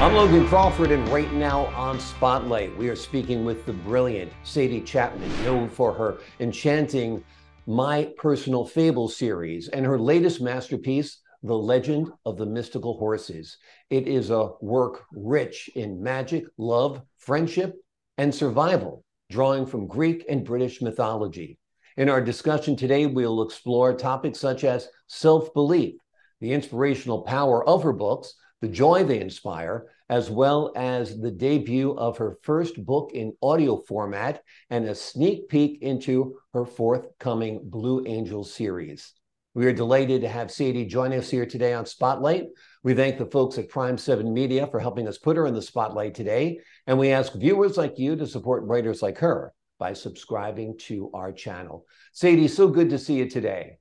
I'm Logan Crawford, and right now on Spotlight, we are speaking with the brilliant Sadie Chapman, known for her enchanting My Personal Fable series and her latest masterpiece, The Legend of the Mystical Horses. It is a work rich in magic, love, friendship, and survival, drawing from Greek and British mythology. In our discussion today, we'll explore topics such as self belief, the inspirational power of her books the joy they inspire, as well as the debut of her first book in audio format and a sneak peek into her forthcoming Blue Angel series. We are delighted to have Sadie join us here today on Spotlight. We thank the folks at Prime 7 Media for helping us put her in the spotlight today. And we ask viewers like you to support writers like her by subscribing to our channel. Sadie, so good to see you today.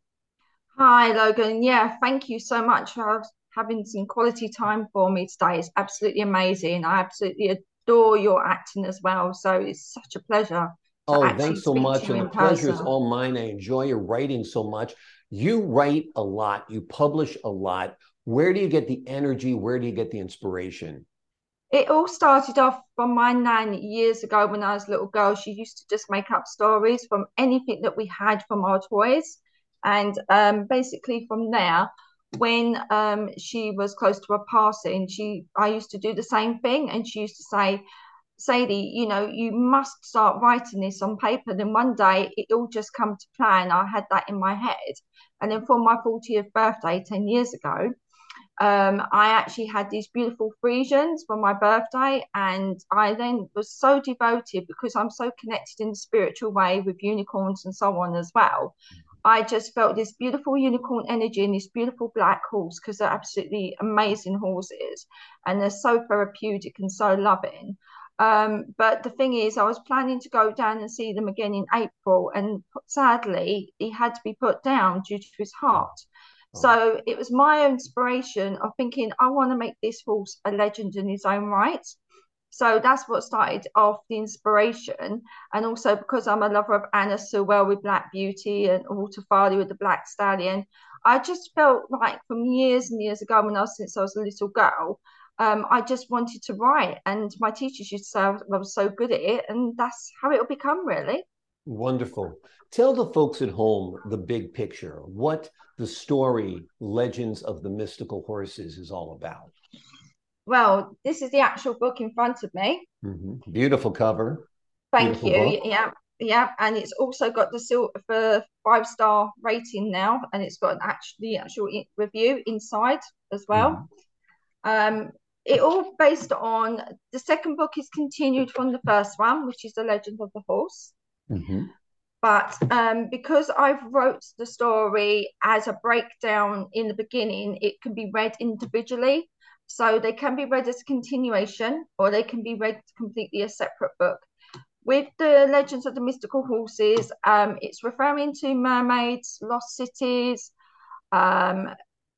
Hi, Logan. Yeah, thank you so much. for having some quality time for me today. It's absolutely amazing. I absolutely adore your acting as well. So it's such a pleasure. Oh, thanks so much. And the pleasure is all mine. I enjoy your writing so much. You write a lot, you publish a lot. Where do you get the energy? Where do you get the inspiration? It all started off from my nan years ago when I was a little girl. She used to just make up stories from anything that we had from our toys. And um, basically, from there, when um, she was close to her passing, she I used to do the same thing, and she used to say, Sadie, you know, you must start writing this on paper. Then one day it all just come to plan. I had that in my head, and then for my 40th birthday ten years ago, um, I actually had these beautiful Friesians for my birthday, and I then was so devoted because I'm so connected in the spiritual way with unicorns and so on as well. I just felt this beautiful unicorn energy and this beautiful black horse because they're absolutely amazing horses and they're so therapeutic and so loving. Um, but the thing is, I was planning to go down and see them again in April, and sadly, he had to be put down due to his heart. Oh. So it was my inspiration of thinking, I want to make this horse a legend in his own right. So that's what started off the inspiration. And also because I'm a lover of Anna Sewell with Black Beauty and Walter Farley with the Black Stallion, I just felt like from years and years ago when I was since I was a little girl, um, I just wanted to write. And my teachers used to say I was so good at it, and that's how it'll become really. Wonderful. Tell the folks at home the big picture, what the story Legends of the Mystical Horses is all about. Well, this is the actual book in front of me. Mm-hmm. Beautiful cover. Thank Beautiful you. Book. Yeah, yeah, and it's also got the silver five star rating now, and it's got an actually actual review inside as well. Mm-hmm. Um, it all based on the second book is continued from the first one, which is the Legend of the Horse. Mm-hmm. But um, because I've wrote the story as a breakdown in the beginning, it can be read individually. So they can be read as a continuation or they can be read completely a separate book. With the Legends of the Mystical Horses, um, it's referring to mermaids, lost cities, um,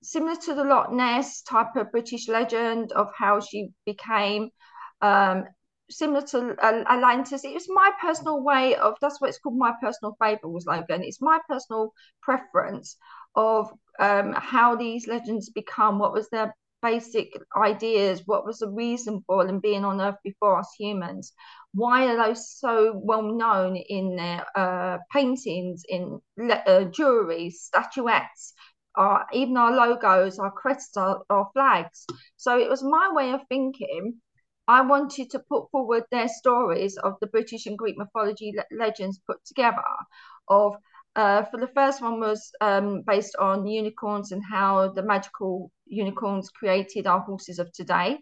similar to the Loch Ness type of British legend of how she became um, similar to Atlantis. It was my personal way of that's what it's called. My personal fables, Logan. It's my personal preference of um, how these legends become. What was their basic ideas. What was the reason for them being on Earth before us humans? Why are those so well known in their uh, paintings, in uh, jewelry, statuettes? Our, even our logos, our crests, our, our flags. So it was my way of thinking. I wanted to put forward their stories of the British and Greek mythology le- legends put together of uh, for the first one was um, based on unicorns and how the magical unicorns created our horses of today.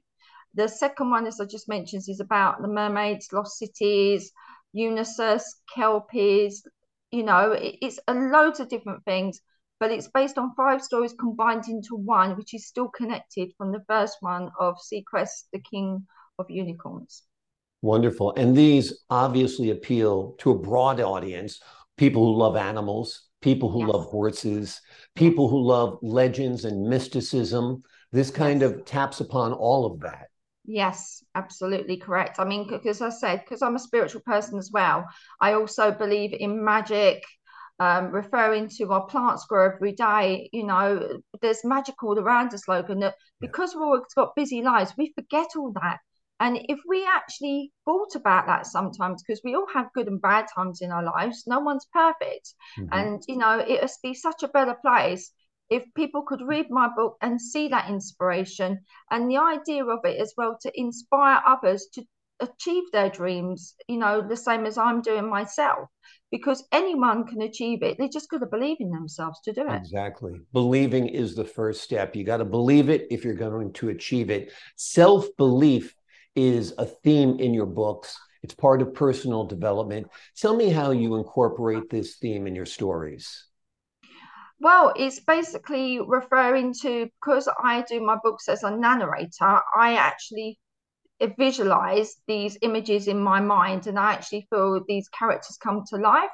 The second one, as I just mentioned, is about the mermaids, lost cities, Unisys, Kelpies. You know, it's a loads of different things, but it's based on five stories combined into one, which is still connected from the first one of Seacrest, the King of Unicorns. Wonderful. And these obviously appeal to a broad audience people who love animals, people who yes. love horses, people who love legends and mysticism. This kind yes. of taps upon all of that. Yes, absolutely correct. I mean, because I said, because I'm a spiritual person as well, I also believe in magic, um, referring to our plants grow every day, you know, there's magic all around us, Logan. That because we've all got busy lives, we forget all that. And if we actually thought about that sometimes, because we all have good and bad times in our lives, no one's perfect. Mm-hmm. And, you know, it would be such a better place if people could read my book and see that inspiration and the idea of it as well to inspire others to achieve their dreams, you know, the same as I'm doing myself, because anyone can achieve it. They just got to believe in themselves to do it. Exactly. Believing is the first step. You got to believe it if you're going to achieve it. Self belief is a theme in your books. It's part of personal development. Tell me how you incorporate this theme in your stories. Well, it's basically referring to because I do my books as a narrator, I actually visualize these images in my mind and I actually feel these characters come to life.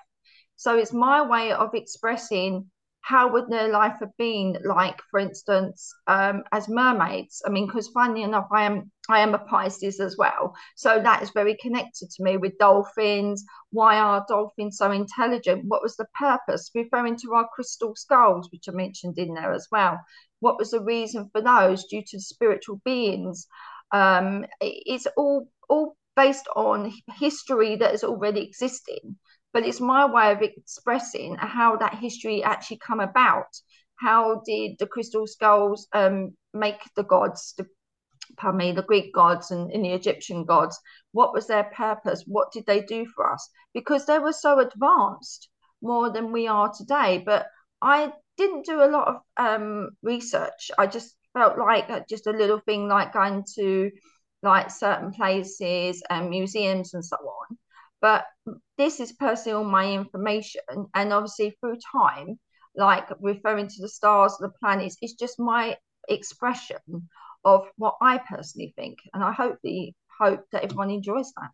So it's my way of expressing how would their life have been like, for instance, um, as mermaids? I mean, because funny enough, I am I am a Pisces as well, so that is very connected to me with dolphins. Why are dolphins so intelligent? What was the purpose? Referring to our crystal skulls, which I mentioned in there as well. What was the reason for those? Due to spiritual beings. Um, it's all all based on history that is already existing but it's my way of expressing how that history actually come about. How did the crystal skulls um, make the gods, the, pardon me, the Greek gods and, and the Egyptian gods? What was their purpose? What did they do for us? Because they were so advanced more than we are today. But I didn't do a lot of um, research. I just felt like just a little thing like going to like certain places and museums and so on. But this is personally all my information. And obviously, through time, like referring to the stars, the planets, it's just my expression of what I personally think. And I hopefully hope that everyone enjoys that.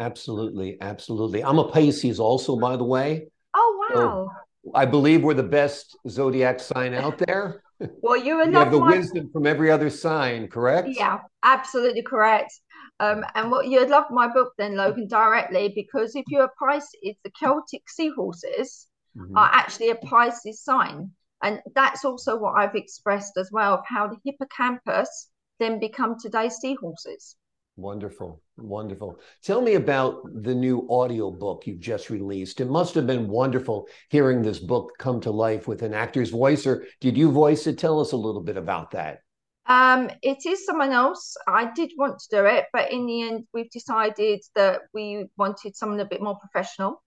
Absolutely. Absolutely. I'm a Pisces also, by the way. Oh, wow. So I believe we're the best zodiac sign out there. Well, you have the my... wisdom from every other sign, correct? Yeah, absolutely correct. Um, and what you'd love my book then, Logan, directly, because if you're a Pisces, the Celtic seahorses mm-hmm. are actually a Pisces sign. And that's also what I've expressed as well of how the hippocampus then become today's seahorses. Wonderful. Wonderful. Tell me about the new audio book you've just released. It must have been wonderful hearing this book come to life with an actor's voice, or did you voice it? Tell us a little bit about that. Um, it is someone else. I did want to do it, but in the end, we've decided that we wanted someone a bit more professional.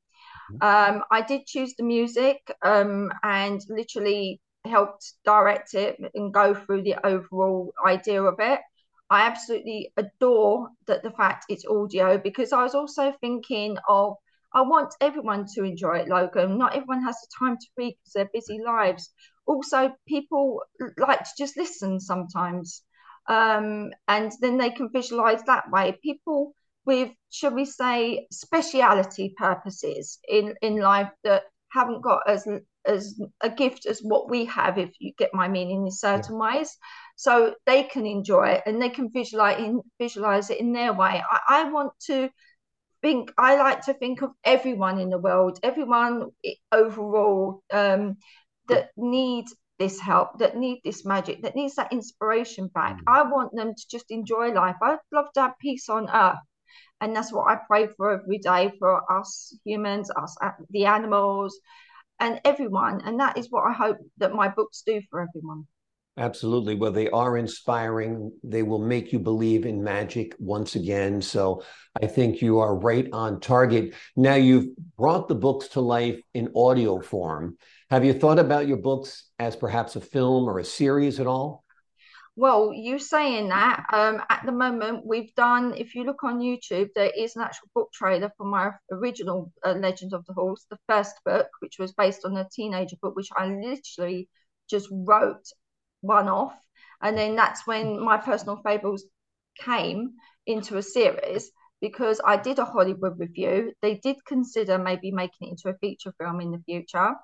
Mm-hmm. Um, I did choose the music um, and literally helped direct it and go through the overall idea of it. I absolutely adore that the fact it's audio because I was also thinking of I want everyone to enjoy it, Logan. Not everyone has the time to read because they're busy lives also people like to just listen sometimes um, and then they can visualize that way people with shall we say speciality purposes in in life that haven't got as as a gift as what we have if you get my meaning in certain yeah. ways so they can enjoy it and they can visualize in visualize it in their way I, I want to think i like to think of everyone in the world everyone overall um, that need this help, that need this magic, that needs that inspiration back. Mm. I want them to just enjoy life. I'd love to have peace on earth. And that's what I pray for every day for us humans, us uh, the animals, and everyone. And that is what I hope that my books do for everyone. Absolutely. Well, they are inspiring. They will make you believe in magic once again. So I think you are right on target. Now, you've brought the books to life in audio form. Have you thought about your books as perhaps a film or a series at all? Well, you saying that, um, at the moment, we've done, if you look on YouTube, there is an actual book trailer for my original uh, Legend of the Horse, the first book, which was based on a teenager book, which I literally just wrote one off. And then that's when my personal fables came into a series because I did a Hollywood review. They did consider maybe making it into a feature film in the future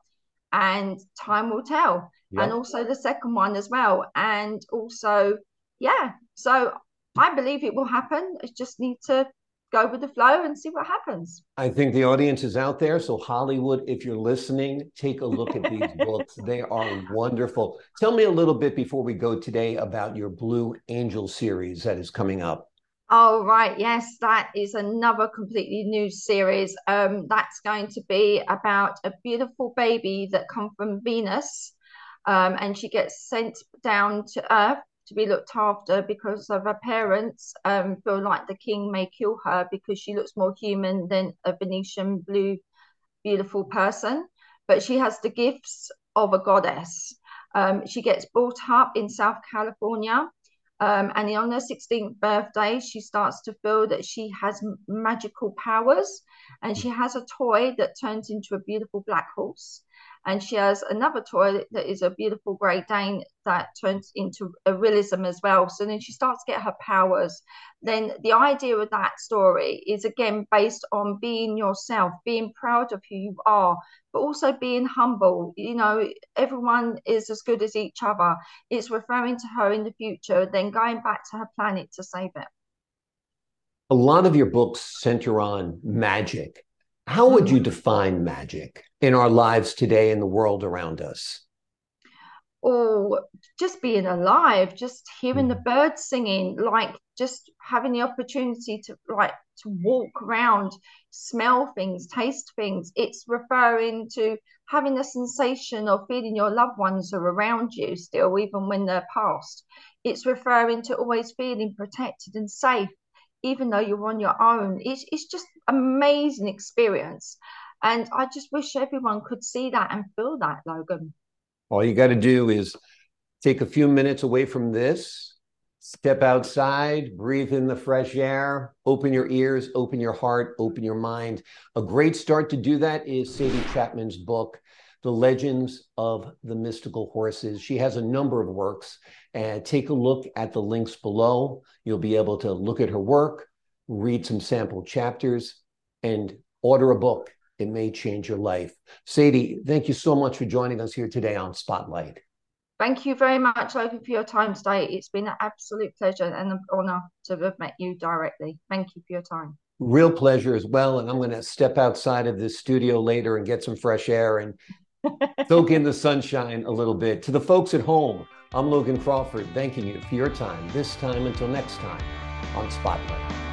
and time will tell. Yep. And also the second one as well. And also, yeah, so I believe it will happen. I just need to go with the flow and see what happens. I think the audience is out there. So, Hollywood, if you're listening, take a look at these books. They are wonderful. Tell me a little bit before we go today about your Blue Angel series that is coming up. Oh, right. Yes, that is another completely new series. Um, that's going to be about a beautiful baby that come from Venus. Um, and she gets sent down to Earth to be looked after because of her parents um, feel like the king may kill her because she looks more human than a Venetian blue, beautiful person. But she has the gifts of a goddess. Um, she gets brought up in South California. Um, and on her 16th birthday, she starts to feel that she has magical powers and she has a toy that turns into a beautiful black horse and she has another toy that is a beautiful Great Dane that turns into a realism as well. So then she starts to get her powers. Then the idea of that story is again based on being yourself, being proud of who you are, but also being humble. You know, everyone is as good as each other. It's referring to her in the future, then going back to her planet to save it. A lot of your books center on magic. How would you define magic? in our lives today in the world around us? Oh, just being alive, just hearing the mm. birds singing, like just having the opportunity to like to walk around, smell things, taste things. It's referring to having a sensation of feeling your loved ones are around you still, even when they're past. It's referring to always feeling protected and safe, even though you're on your own. It's it's just amazing experience. And I just wish everyone could see that and feel that, Logan. All you got to do is take a few minutes away from this, step outside, breathe in the fresh air, open your ears, open your heart, open your mind. A great start to do that is Sadie Chapman's book, The Legends of the Mystical Horses. She has a number of works, and take a look at the links below. You'll be able to look at her work, read some sample chapters, and order a book it may change your life. Sadie, thank you so much for joining us here today on Spotlight. Thank you very much, Logan, for your time today. It's been an absolute pleasure and an honor to have met you directly. Thank you for your time. Real pleasure as well. And I'm going to step outside of this studio later and get some fresh air and soak in the sunshine a little bit. To the folks at home, I'm Logan Crawford, thanking you for your time this time until next time on Spotlight.